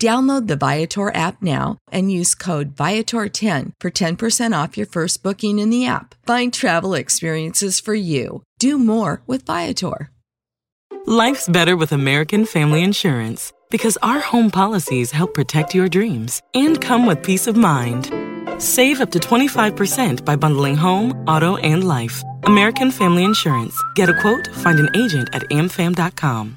Download the Viator app now and use code Viator10 for 10% off your first booking in the app. Find travel experiences for you. Do more with Viator. Life's better with American Family Insurance because our home policies help protect your dreams and come with peace of mind. Save up to 25% by bundling home, auto, and life. American Family Insurance. Get a quote, find an agent at amfam.com.